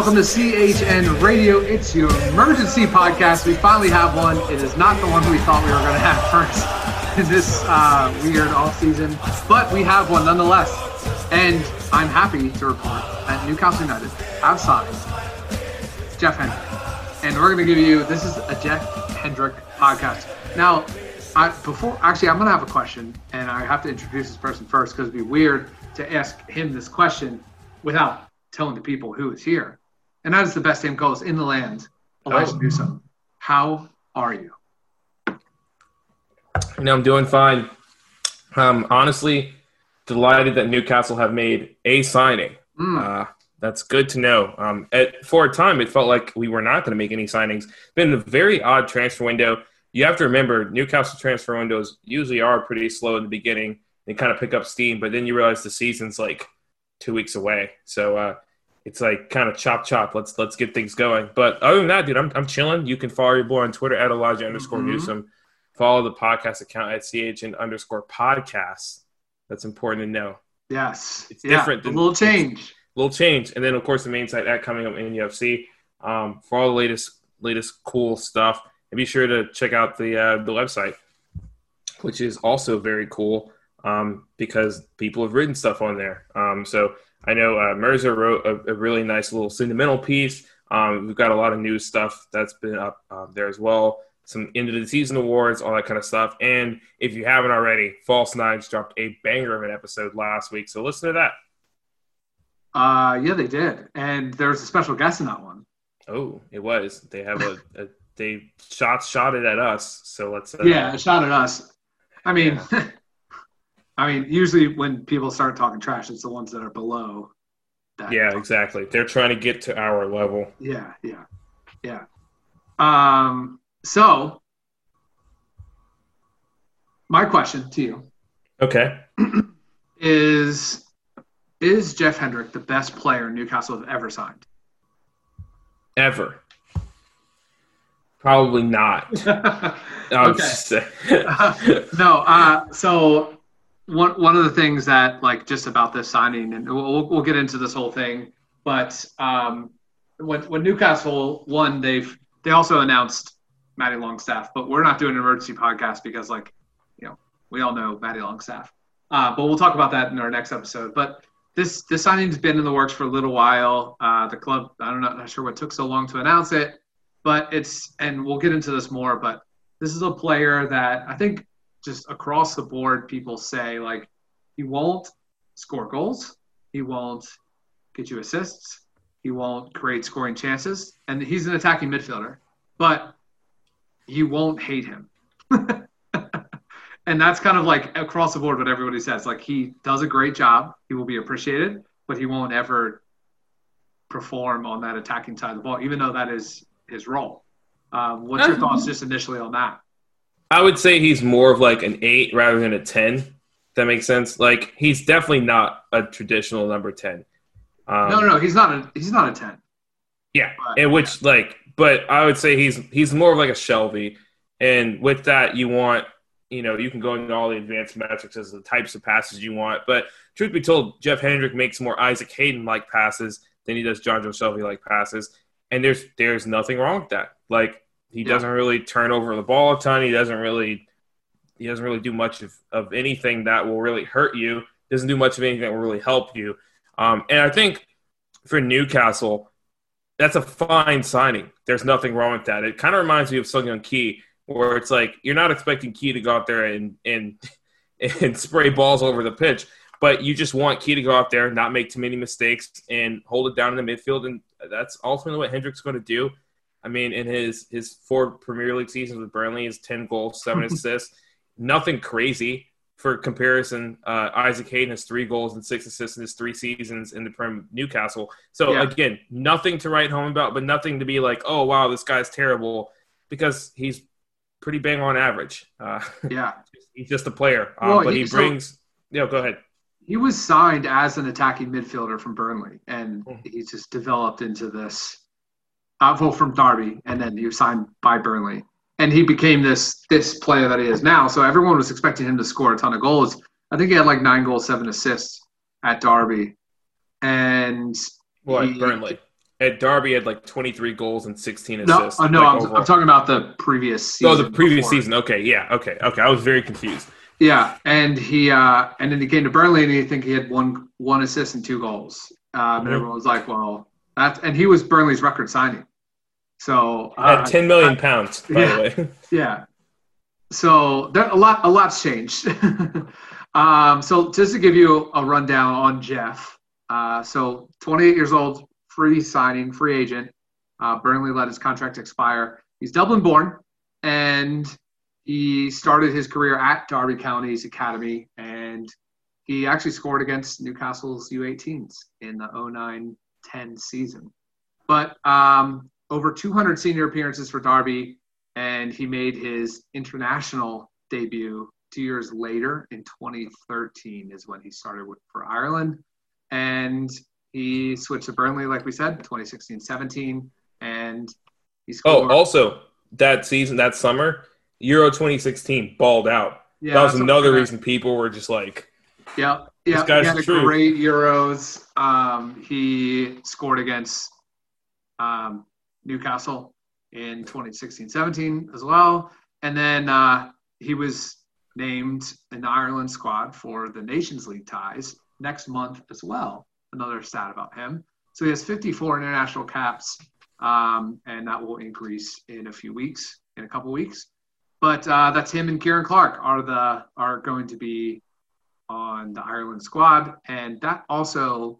Welcome to CHN Radio. It's your emergency podcast. We finally have one. It is not the one we thought we were going to have first in this uh, weird off season, but we have one nonetheless. And I'm happy to report that Newcastle United have signed Jeff Hendrick, and we're going to give you this is a Jeff Hendrick podcast. Now, I, before actually, I'm going to have a question, and I have to introduce this person first because it'd be weird to ask him this question without telling the people who is here. And that is the best name calls in the land, Elijah Oh. Newsom. How are you? You know, I'm doing fine. Um, honestly, delighted that Newcastle have made a signing. Mm. Uh, that's good to know. Um, at, for a time, it felt like we were not going to make any signings. Been a very odd transfer window. You have to remember, Newcastle transfer windows usually are pretty slow in the beginning. They kind of pick up steam, but then you realize the season's like two weeks away. So uh, it's like kind of chop chop. Let's let's get things going. But other than that, dude, I'm I'm chilling. You can follow your boy on Twitter at Elijah underscore Mhm. Newsom. Follow the podcast account at CHN underscore podcast. That's important to know. Yes, It's yeah, different A little change. A little change, and then of course the main site at coming up in UFC um, for all the latest latest cool stuff. And be sure to check out the uh, the website, which is also very cool um, because people have written stuff on there. Um, so I know uh, Mirza wrote a, a really nice little sentimental piece. Um, we've got a lot of new stuff that's been up uh, there as well. Some end of the season awards, all that kind of stuff. And if you haven't already, False Nines dropped a banger of an episode last week. So listen to that. Uh, yeah, they did, and there was a special guest in that one. Oh, it was. They have a, a they shots shot it at us. So let's. Uh, Yeah, shot at us. I mean, I mean, usually when people start talking trash, it's the ones that are below. That. Yeah, exactly. They're trying to get to our level. Yeah, yeah, yeah. Um, so my question to you Okay. is: Is Jeff Hendrick the best player Newcastle have ever signed? Ever. Probably not. Okay. saying. no, uh, so one one of the things that like just about this signing, and we'll, we'll get into this whole thing, but um, when when Newcastle won, they've they also announced Matty Longstaff, but we're not doing an emergency podcast because like you know we all know Matty Longstaff, uh, but we'll talk about that in our next episode. But this this signing's been in the works for a little while. Uh, the club, I don't know, not sure what took so long to announce it, but it's and we'll get into this more, but this is a player that I think just across the board people say like he won't score goals, he won't get you assists, he won't create scoring chances, and he's an attacking midfielder, but you won't hate him. and that's kind of like across the board what everybody says. Like he does a great job, he will be appreciated, but he won't ever perform on that attacking side of the ball, even though that is his role. Um, what's your thoughts just initially on that? I would say he's more of like an eight rather than a ten. That makes sense. Like he's definitely not a traditional number ten. Um, no, no, no, he's not a he's not a ten. Yeah, But- and which like, but I would say he's he's more of like a Shelvey, and with that you want you know you can go into all the advanced metrics as the types of passes you want. But truth be told, Jeff Hendrick makes more Isaac Hayden like passes than he does Jonjo Shelvey like passes, and there's there's nothing wrong with that. Like he Yeah. doesn't really turn over the ball a ton. He doesn't really he doesn't really do much of, of anything that will really hurt you. Doesn't do much of anything that will really help you. Um, and I think for Newcastle, that's a fine signing. There's nothing wrong with that. It kind of reminds me of Sung-yueng Ki, where it's like you're not expecting Ki to go out there and and and spray balls over the pitch, but you just want Key to go out there, not make too many mistakes, and hold it down in the midfield. And that's ultimately what Hendrick's going to do. I mean, in his his four Premier League seasons with Burnley, is ten goals, seven assists, nothing crazy. For comparison, uh, Isaac Hayden has three goals and six assists in his three seasons in the Prem Newcastle. So Yeah. again, nothing to write home about, but nothing to be like, oh wow, this guy's terrible, because he's pretty bang on average. Uh, Yeah. he's just a player, um, Well, but he- he so- brings. yeah, go ahead. He was signed as an attacking midfielder from Burnley, and Mhm. he's just developed into this. Uh, from Derby, and then he was signed by Burnley, and he became this this player that he is now. So everyone was expecting him to score a ton of goals. I think he had like nine goals, seven assists at Derby, and What He- Burnley? at Derby had like 23 goals and 16 No, assists. oh, no, like, I'm, I'm talking about the previous season. Oh, the previous before. season. Okay, yeah, okay, okay. I was very confused. Yeah, and he uh, and then he came to Burnley and I think he had one one assist and two goals. Um, Mhm. And everyone was like, "Well, that's," and he was Burnley's record signing. So At uh, 10 million pounds, by yeah. the way. Yeah. So there, a lot, a lot's changed. um, so just to give you a rundown on Jeff. Uh, so 28 years old, free signing, free agent. Uh, Burnley let his contract expire. He's Dublin born, and he started his career at Derby County's academy, and he actually scored against Newcastle's U18s in the 09-10 season. But um, over 200 senior appearances for Derby, and he made his international debut two years later in 2013 is when he started with, for Ireland. And he switched to Burnley, like we said, 2016-17, and he scored. Oh, scored. also that season, that summer, Euro 2016 balled out. yeah, that was another reason people were just like, Yeah, yeah. he had a truth. great Euros. Um, he scored against um, Newcastle in 2016-17 as well, and then uh, he was named in the Ireland squad for the Nations League ties next month as well. Another stat about him. So he has 54 international caps, um, and that will increase in a few weeks, in a couple weeks. But uh, that's him and Ciaran Clark are the are going to be on the Ireland squad, and that also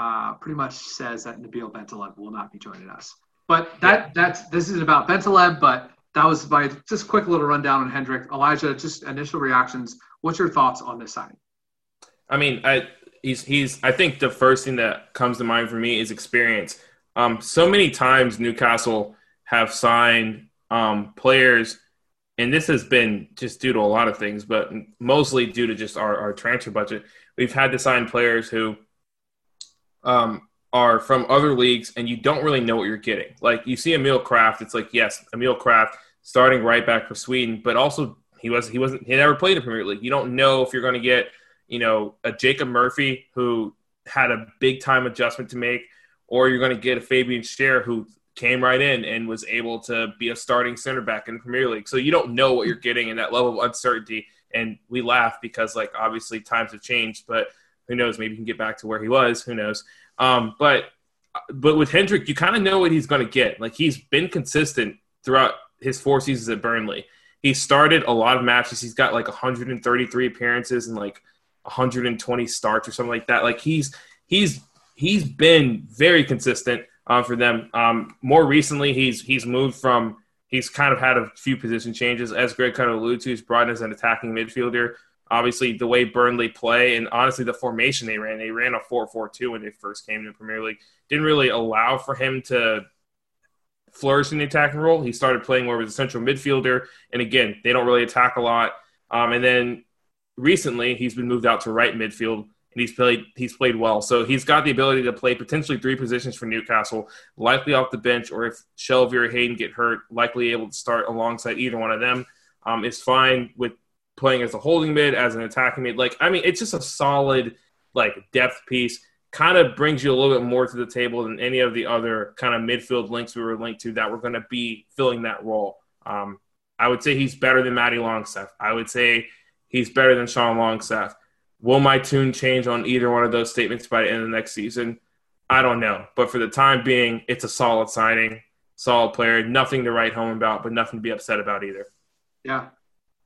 uh, pretty much says that Nabil Bentaleb will not be joining us. But that that's this isn't about Bentaleb, but that was my just quick little rundown on Hendrick. Elijah, just initial reactions. What's your thoughts on this signing? I mean, I he's he's. I think the first thing that comes to mind for me is experience. Um, so many times Newcastle have signed um, players, and this has been just due to a lot of things, but mostly due to just our, our transfer budget. We've had to sign players who um, are from other leagues, and you don't really know what you're getting. Like you see Emil Krafth, it's like yes, Emil Krafth starting right back for Sweden, but also he was he wasn't he never played in Premier League. You don't know if you're going to get you know a Jacob Murphy who had a big time adjustment to make, or you're going to get a Fabian Schär who came right in and was able to be a starting center back in the Premier League. So you don't know what you're getting in that level of uncertainty. And we laugh because like obviously times have changed, but who knows? Maybe he can get back to where he was. Who knows? Um, but but with Hendrick, you kind of know what he's going to get. Like he's been consistent throughout his four seasons at Burnley. He started a lot of matches. He's got like 133 appearances and like 120 starts or something like that. Like he's he's he's been very consistent uh, for them. Um, more recently, he's he's moved from he's kind of had a few position changes, as Greg kind of alluded to. He's brought in as an attacking midfielder. Obviously, the way Burnley play and honestly the formation they ran, they ran a 4-4-2 when they first came to the Premier League. Didn't really allow for him to flourish in the attacking role. He started playing more as a central midfielder, and again, they don't really attack a lot. Um, and then recently, he's been moved out to right midfield, and he's played he's played well. So he's got the ability to play potentially three positions for Newcastle, likely off the bench, or if Shelvey or Hayden get hurt, likely able to start alongside either one of them. Um, is fine with playing as a holding mid, as an attacking mid. Like I mean, it's just a solid like depth piece kind of brings you a little bit more to the table than any of the other kind of midfield links we were linked to that were going to be filling that role. Um, I would say he's better than Matty Longstaff. I would say he's better than Sean Longstaff. Will my tune change on either one of those statements by the end of the next season? I don't know. But for the time being, it's a solid signing, solid player. Nothing to write home about, but nothing to be upset about either. Yeah,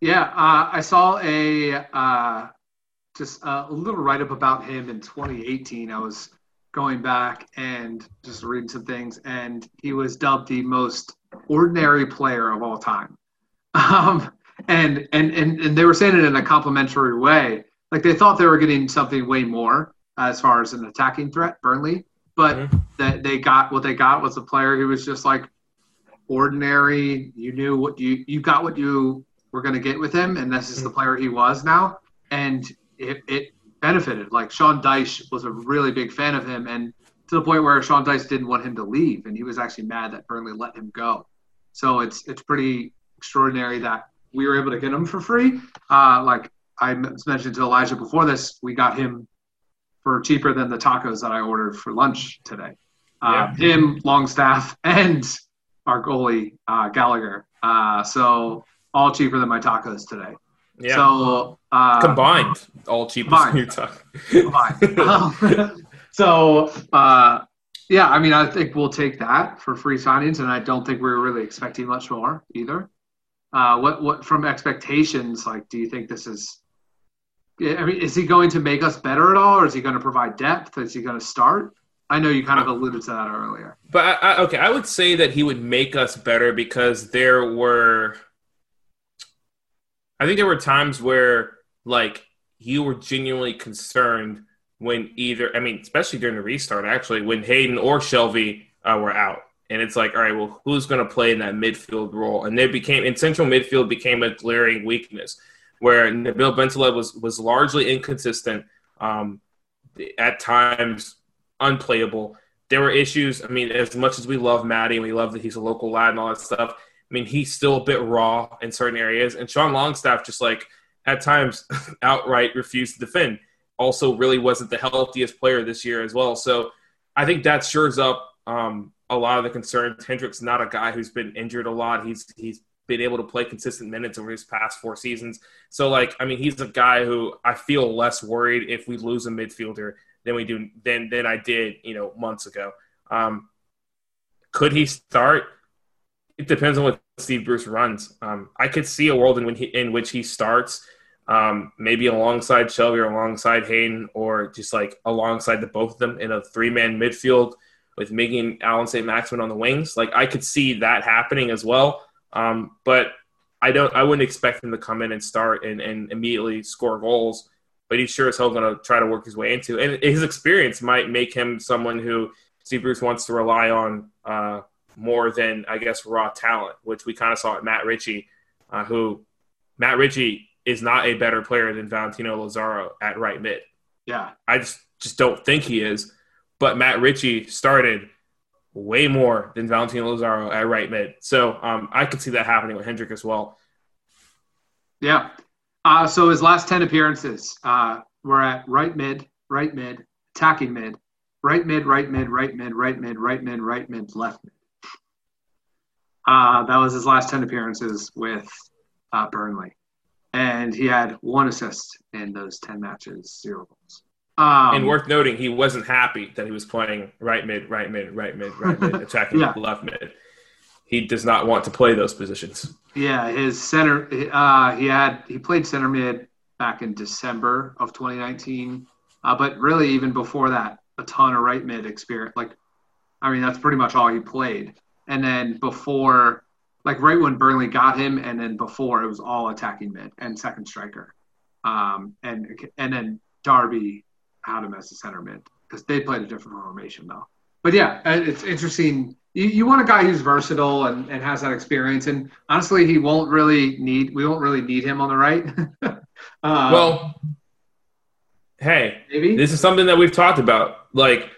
yeah. Uh, I saw a uh, just a little write up about him in 2018. I was going back and just reading some things, and he was dubbed the most ordinary player of all time. Um, and, and and and they were saying it in a complimentary way. Like they thought they were getting something way more as far as an attacking threat, Burnley, but Mhm. that they got what they got was a player who was just like ordinary. You knew what you you got what you were going to get with him, and this is the player he was now, and it, it benefited. Like Sean Dyche was a really big fan of him, and to the point where Sean Dyche didn't want him to leave, and he was actually mad that Burnley let him go. So it's it's pretty extraordinary that we were able to get him for free. Uh, like I mentioned to Elijah before this, we got him for cheaper than the tacos that I ordered for lunch today. Uh, yeah. Him, Longstaff, and our goalie uh, Gallagher. Uh, so all cheaper than my tacos today. Yeah. So uh, combined, all cheaper combined. than your tacos. combined. so uh, yeah, I mean, I think we'll take that for free signings, and I don't think we're really expecting much more either. Uh, what what from expectations? Like, do you think this is? I mean, is he going to make us better at all, or is he going to provide depth? Is he going to start? I know you kind of alluded to that earlier. But I, I, okay, I would say that he would make us better because there were, I think there were times where like you were genuinely concerned when either, I mean, especially during the restart, actually, when Hayden or Shelvey uh, were out. And it's like, all right, well, who's going to play in that midfield role? And they became, in central midfield, became a glaring weakness where Nabil Bentaleb was, was largely inconsistent. Um, at times, unplayable. There were issues. I mean, as much as we love Maddie and we love that he's a local lad and all that stuff, I mean, he's still a bit raw in certain areas. And Sean Longstaff just like at times outright refused to defend also really wasn't the healthiest player this year as well. So I think that shores up um, a lot of the concerns. Hendrick's not a guy who's been injured a lot. He's he's been able to play consistent minutes over his past four seasons. So like I mean he's a guy who I feel less worried if we lose a midfielder than we do than than I did, you know, months ago. Um, could he start? It depends on what Steve Bruce runs. Um, I could see a world in, he, in which he starts um, maybe alongside Shelvey or alongside Hayden or just like alongside the both of them in a three man midfield with making Allan St. Maximin on the wings. Like I could see that happening as well. Um, but I don't I wouldn't expect him to come in and start and, and immediately score goals. But he's sure as hell gonna try to work his way into. And his experience might make him someone who Steve Bruce wants to rely on uh, more than I guess raw talent, which we kind of saw at Matt Ritchie, uh, who Matt Ritchie is not a better player than Valentino Lazaro at right mid. Yeah. I just just don't think he is. But Matt Ritchie started way more than Valentino Lazaro at right mid. So um, I could see that happening with Hendrick as well. Yeah. Uh, so his last 10 appearances uh, were at right mid, right mid, attacking mid, right mid, right mid, right mid, right mid, right mid, right mid, left mid. Uh, that was his last 10 appearances with uh, Burnley and he had one assist in those 10 matches, zero goals. Um, and worth noting, he wasn't happy that he was playing right mid, right mid, right mid, right mid, attacking yeah. left mid. He does not want to play those positions. Yeah, his center. Uh, he had he played center mid back in December of 2019, uh, but really even before that, a ton of right mid experience. Like, I mean, that's pretty much all he played. And then before like right when Burnley got him, and then before it was all attacking mid and second striker, um, and and then Derby had him as a center mid because they played a different formation though. But yeah, uh, it's interesting. You, you want a guy who's versatile and, and has that experience, and honestly, he won't really need. We won't really need him on the right. um, well, hey, maybe this is something that we've talked about. Like,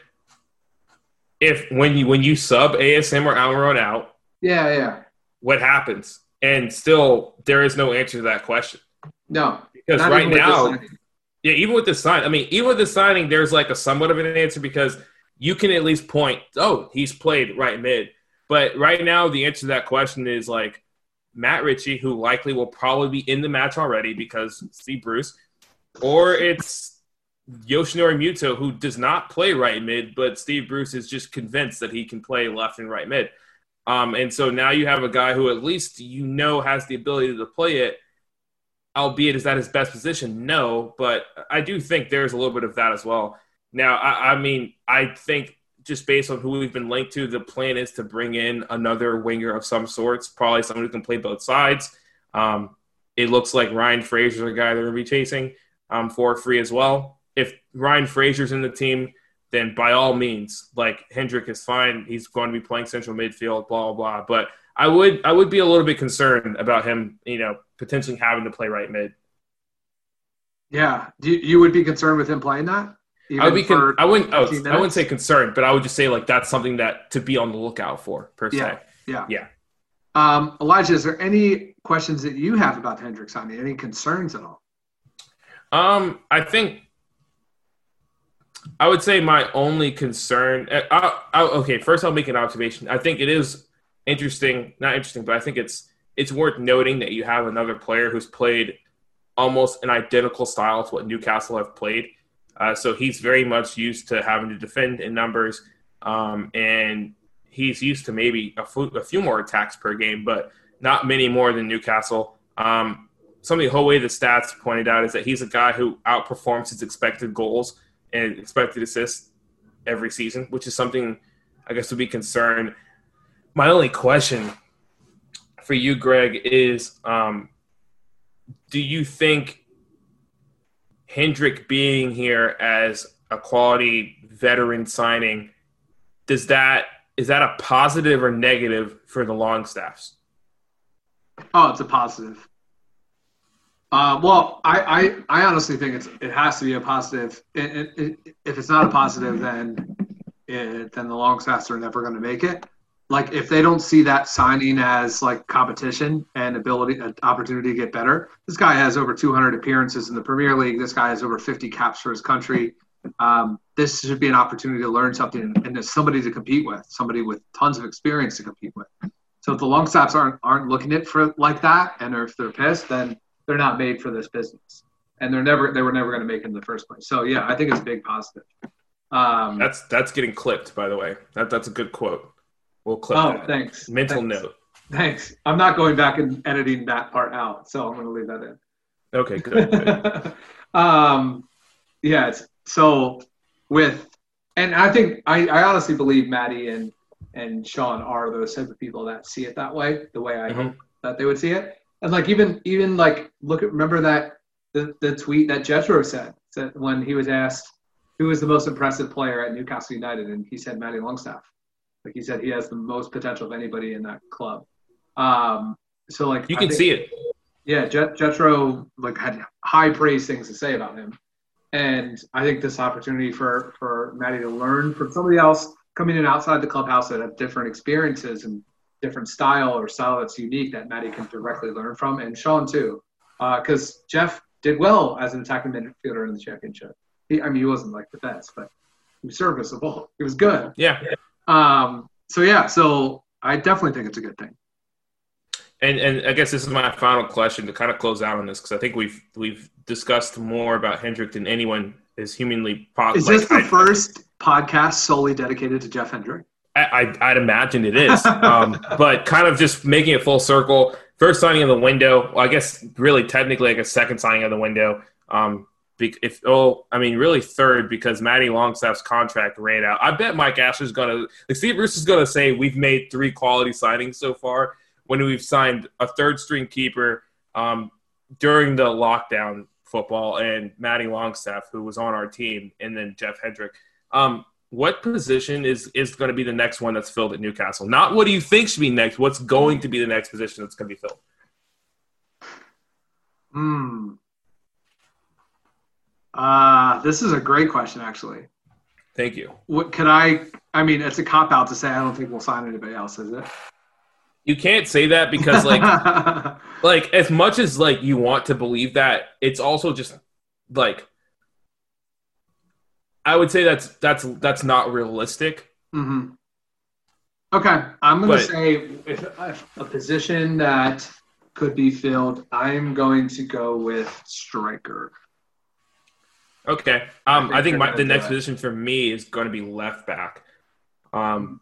if when you when you sub ASM or Almiron out, yeah, yeah, what happens? And still, there is no answer to that question. No, because right now, yeah, even with the sign, I mean, even with the signing, there's like a somewhat of an answer because you can at least point, oh, he's played right mid. But right now, the answer to that question is like Matt Ritchie, who likely will probably be in the match already because Steve Bruce, or it's Yoshinori Muto, who does not play right mid, but Steve Bruce is just convinced that he can play left and right mid. Um, and so now you have a guy who at least you know has the ability to play it, albeit is that his best position? No, but I do think there's a little bit of that as well. Now, I, I mean, I think just based on who we've been linked to, the plan is to bring in another winger of some sorts, probably someone who can play both sides. Um, it looks like Ryan Fraser's a guy they're going to be chasing um, for free as well. If Ryan Fraser's in the team, then by all means, like Hendrick is fine. He's going to be playing central midfield, blah blah blah. But I would I would be a little bit concerned about him, you know, potentially having to play right mid. Yeah, you, you would be concerned with him playing that. I would be. Con- I wouldn't. Oh, I wouldn't say concerned, but I would just say like that's something that to be on the lookout for per se. Yeah. Yeah. yeah. Um, Elijah, is there any questions that you have about Hendricks on me? Any concerns at all? Um, I think I would say my only concern. I, I, I, okay, first I'll make an observation. I think it is interesting, not interesting, but I think it's it's worth noting that you have another player who's played almost an identical style to what Newcastle have played. Uh, so he's very much used to having to defend in numbers, um, and he's used to maybe a, f- a few more attacks per game, but not many more than Newcastle. Um, something Howe the stats pointed out is that he's a guy who outperforms his expected goals and expected assists every season, which is something I guess to be concerned. My only question for you, Greg, is um, do you think Hendrick being here as a quality veteran signing does that is that a positive or negative for the Longstaffs? Oh, it's a positive. Uh, well, I, I, I honestly think it's it has to be a positive. It, it, it, if it's not a positive, then then the Longstaffs are never going to make it. Like if they don't see that signing as like competition and ability, an opportunity to get better. This guy has over 200 appearances in the Premier League. This guy has over 50 caps for his country. Um, this should be an opportunity to learn something and somebody to compete with, somebody with tons of experience to compete with. So if the Longstaffs aren't aren't looking at for like that, and if they're pissed, then they're not made for this business, and they're never they were never going to make it in the first place. So yeah, I think it's a big positive. Um, that's that's getting clipped, by the way. That that's a good quote. We'll clip. Oh, that. thanks. Mental thanks. note. Thanks. I'm not going back and editing that part out, so I'm going to leave that in. Okay, good. good. um, yeah. So with, and I think I, I honestly believe Maddie and and Sean are those type of people that see it that way, the way I mm-hmm. hope that they would see it. And like even even like look at remember that the, the tweet that Jethro said said when he was asked who was the most impressive player at Newcastle United, and he said Matty Longstaff. Like he said, he has the most potential of anybody in that club. Um, so like you can think, see it. Yeah, Jet, Jethro like had high praise things to say about him, and I think this opportunity for for Matty to learn from somebody else coming in outside the clubhouse that have different experiences and different style or style that's unique that Matty can directly learn from, and Sean too, because uh, Jeff did well as an attacking midfielder in the championship. He, I mean, he wasn't like the best, but he was serviceable. He was good. Yeah. Um. So yeah. So I definitely think it's a good thing. And and I guess this is my final question to kind of close out on this because I think we've we've discussed more about Hendrick than anyone is humanly possible. Is this the I, first podcast solely dedicated to Jeff Hendrick? I, would imagine it is, um, but kind of just making it full circle. First signing of the window. Well, I guess really technically like a second signing of the window. Um, if oh, I mean really third because Matty Longstaff's contract ran out. I bet Mike Ashley's gonna like Steve Bruce is gonna say we've made three quality signings so far when we've signed a third string keeper um, during the lockdown football and Matty Longstaff who was on our team and then Jeff Hendrick. Um, what position is is going to be the next one that's filled at Newcastle? Not what do you think should be next. What's going to be the next position that's going to be filled? Hmm. Uh, this is a great question, actually. Thank you. What could I? I mean, it's a cop out to say I don't think we'll sign anybody else, is it? You can't say that because, like, like as much as like you want to believe that, it's also just like I would say that's that's that's not realistic. Mm-hmm. Okay, I'm going to say if, if, a position that could be filled, I'm going to go with striker. Okay, um, I think, I think my, the next position for me is going to be left back, um,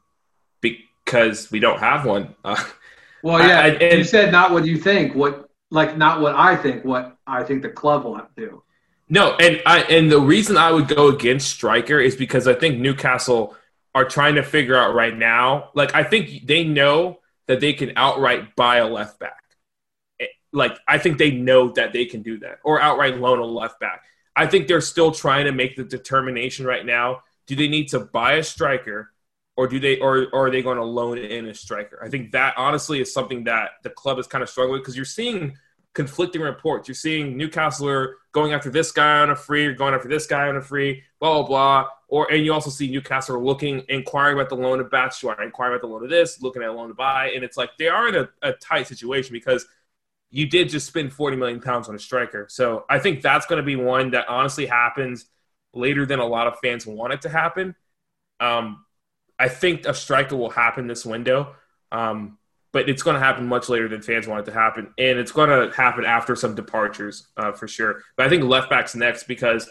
because we don't have one. Uh, well, yeah, I, I, and, you said not what you think. What like not what I think. What I think the club will have to do. No, and I and the reason I would go against striker is because I think Newcastle are trying to figure out right now. Like I think they know that they can outright buy a left back. Eh, like I think they know that they can do that, or outright loan a left back. I think they're still trying to make the determination right now. Do they need to buy a striker, or do they, or, or are they going to loan in a striker? I think that honestly is something that the club is kind of struggling because you're seeing conflicting reports. You're seeing Newcastle are going after this guy on a free, or going after this guy on a free, blah blah blah. Or and you also see Newcastle looking, inquiring about the loan of Batshuayi, inquiring about the loan of this, looking at a loan to buy, and it's like they are in a, a tight situation because you did just spend 40 million pounds on a striker. So I think that's going to be one that honestly happens later than a lot of fans want it to happen. Um, I think a striker will happen this window, um, but it's going to happen much later than fans want it to happen, and it's going to happen after some departures uh, for sure. But I think left back's next because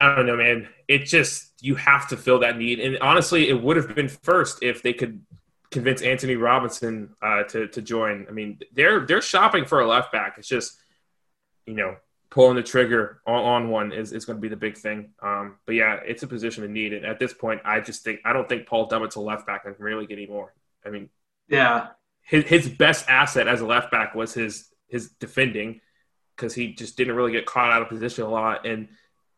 I don't know, man. It just you have to fill that need, and honestly, it would have been first if they could convince Antonee Robinson uh, to to join. I mean, they're they're shopping for a left back. It's just you know pulling the trigger on, on one is, is going to be the big thing. Um, but yeah, it's a position of need, and at this point, I just think I don't think Paul Dummett's a left back and can really get any more. I mean, yeah, his his best asset as a left back was his his defending because he just didn't really get caught out of position a lot and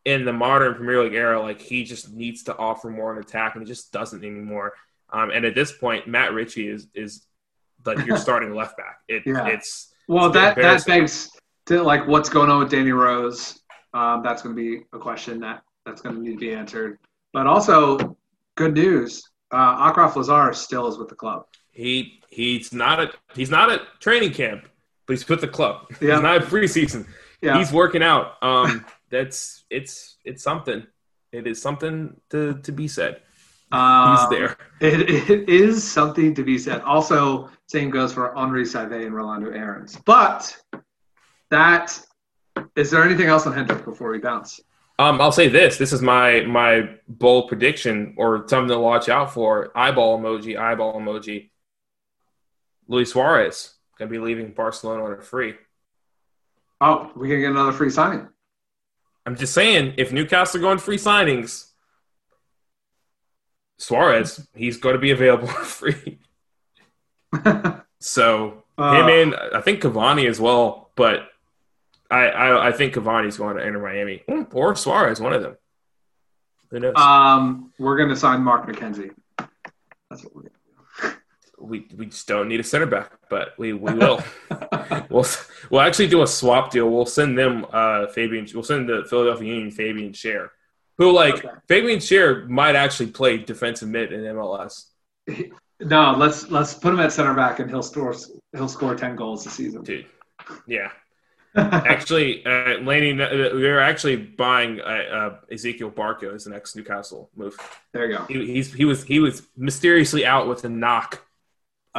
in the modern Premier League era, like he just needs to offer more in attack, and he just doesn't anymore. Um, and at this point, Matt Ritchie is is like your starting left back. It, yeah. It's well it's that that begs to like what's going on with Danny Rose. Um, that's going to be a question that that's going to need to be answered. But also, good news: uh, Achraf Lazaar still is with the club. He he's not a he's not at training camp, but he's with the club. Yep. He's not at preseason. Yeah. He's working out. Um, that's it's it's something. It is something to to be said. Um, He's there. It, it is something to be said. Also, same goes for Henri Saivet and Rolando Aarons. But that is there anything else on Hendrick before we bounce? Um, I'll say this. This is my my bold prediction or something to watch out for. Eyeball emoji, eyeball emoji. Luis Suarez gonna be leaving Barcelona on a free. Oh, we gonna get another free signing. I'm just saying, if Newcastle are going free signings, Suarez, he's going to be available for free. so uh, him and I think Cavani as well, but I, I, I think Cavani's going to Inter Miami or Suarez, one of them. Who knows? Um, we're going to sign Mark McKenzie. That's what we're going to we we just don't need a center back, but we, we will. we'll we'll actually do a swap deal. We'll send them uh, Fabian. We'll send the Philadelphia Union Fabian Schär, who like okay. Fabian Schär might actually play defensive mid in MLS. No, let's let's put him at center back, and he'll score he'll score ten goals a season. Dude, yeah. actually, uh, Laney, uh, we are actually buying uh, uh, Ezequiel Barco as the next Newcastle move. There you go. He, he's he was he was mysteriously out with a knock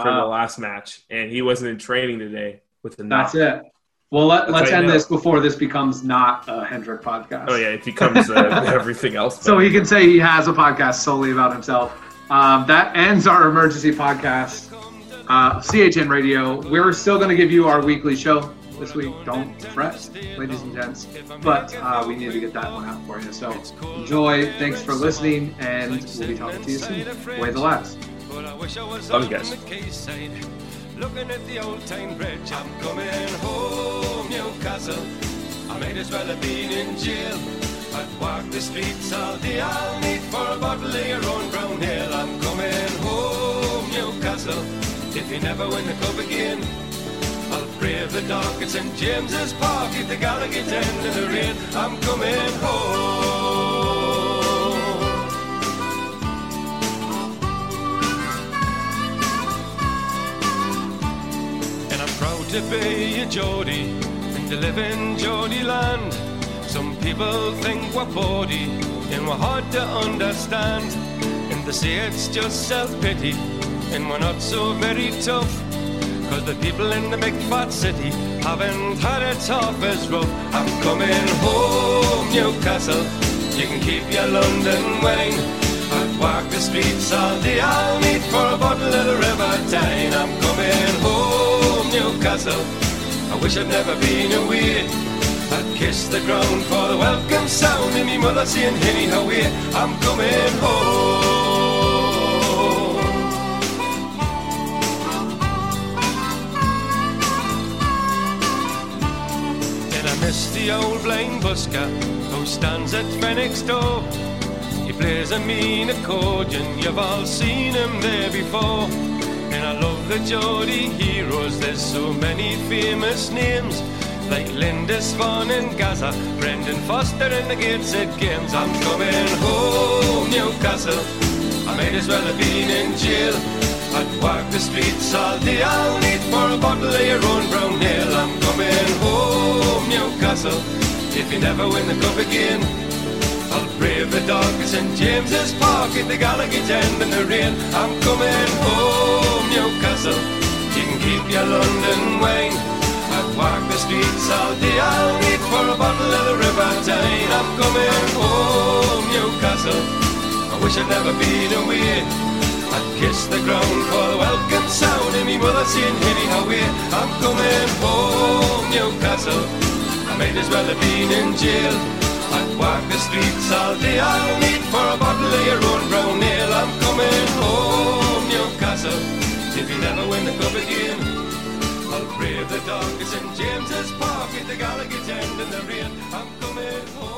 from uh, the last match, and he wasn't in training today with the knock. That's it. Well, let, us end this before this becomes not a Hendrick podcast. Oh yeah, it becomes uh, everything else. So he can say he has a podcast solely about himself. Um, that ends our emergency podcast. Uh, CHN Radio. We're still going to give you our weekly show this week. Don't fret, ladies and gents. But uh, we need to get that one out for you. So enjoy. Thanks for listening, and we'll be talking to you soon. Way the last. But I wish I was Love on guys. the quayside, looking at the old town bridge. I'm coming home, Newcastle. I might as well have been in jail. I'd walk the streets all day. I'll meet for a bottle of your own brown ale. I'm coming home, Newcastle. If you never win the cup again. I'll brave the dark at St James's Park if the Gallagher's end in the rain. I'm coming home. To be a Geordie and to live in Geordie land. Some people think we're bawdy and we're hard to understand. And they say it's just self-pity and we're not so very tough. Cause the people in the big fat city haven't had it half as rough. I'm coming home, Newcastle. You can keep your London wine. I'd walk the streets all day. I'll meet for a bottle of the River Tyne. I'm coming home. Newcastle. I wish I'd never been away. I'd kiss the ground for the welcome sound and me mother saying, Henny, how we? I'm coming home. Then I miss the old blind busker who stands at Fenwick's door. He plays a mean accordion, you've all seen him there before. And I love the Geordie heroes, there's so many famous names. Like Lindisfarne and Gazza, Brendan Foster and the Gateshead Games. I'm coming home, Newcastle. I might as well have been in jail. I'd walk the streets all day. I'll need for a bottle of your own brown ale. I'm coming home, Newcastle. If you never win the cup again, I'll brave the dog at St James's Park in the Gallowgate end in the rain. I'm coming home, Newcastle. You can keep your London wine. I've walked the streets all day. I'll meet for a bottle of the River Tyne. I'm coming home, Newcastle. I wish I'd never been away. I'd kiss the ground for the welcome sound and me mother saying, Henny, how we I'm coming home, Newcastle. I might as well have been in jail. I'd walk the streets all day. I'll need for a bottle of your own brown ale. I'm coming home, Newcastle if you never win the cup again. I'll brave the darkest in James's Park at the Gallagher's end in the rain. I'm coming home.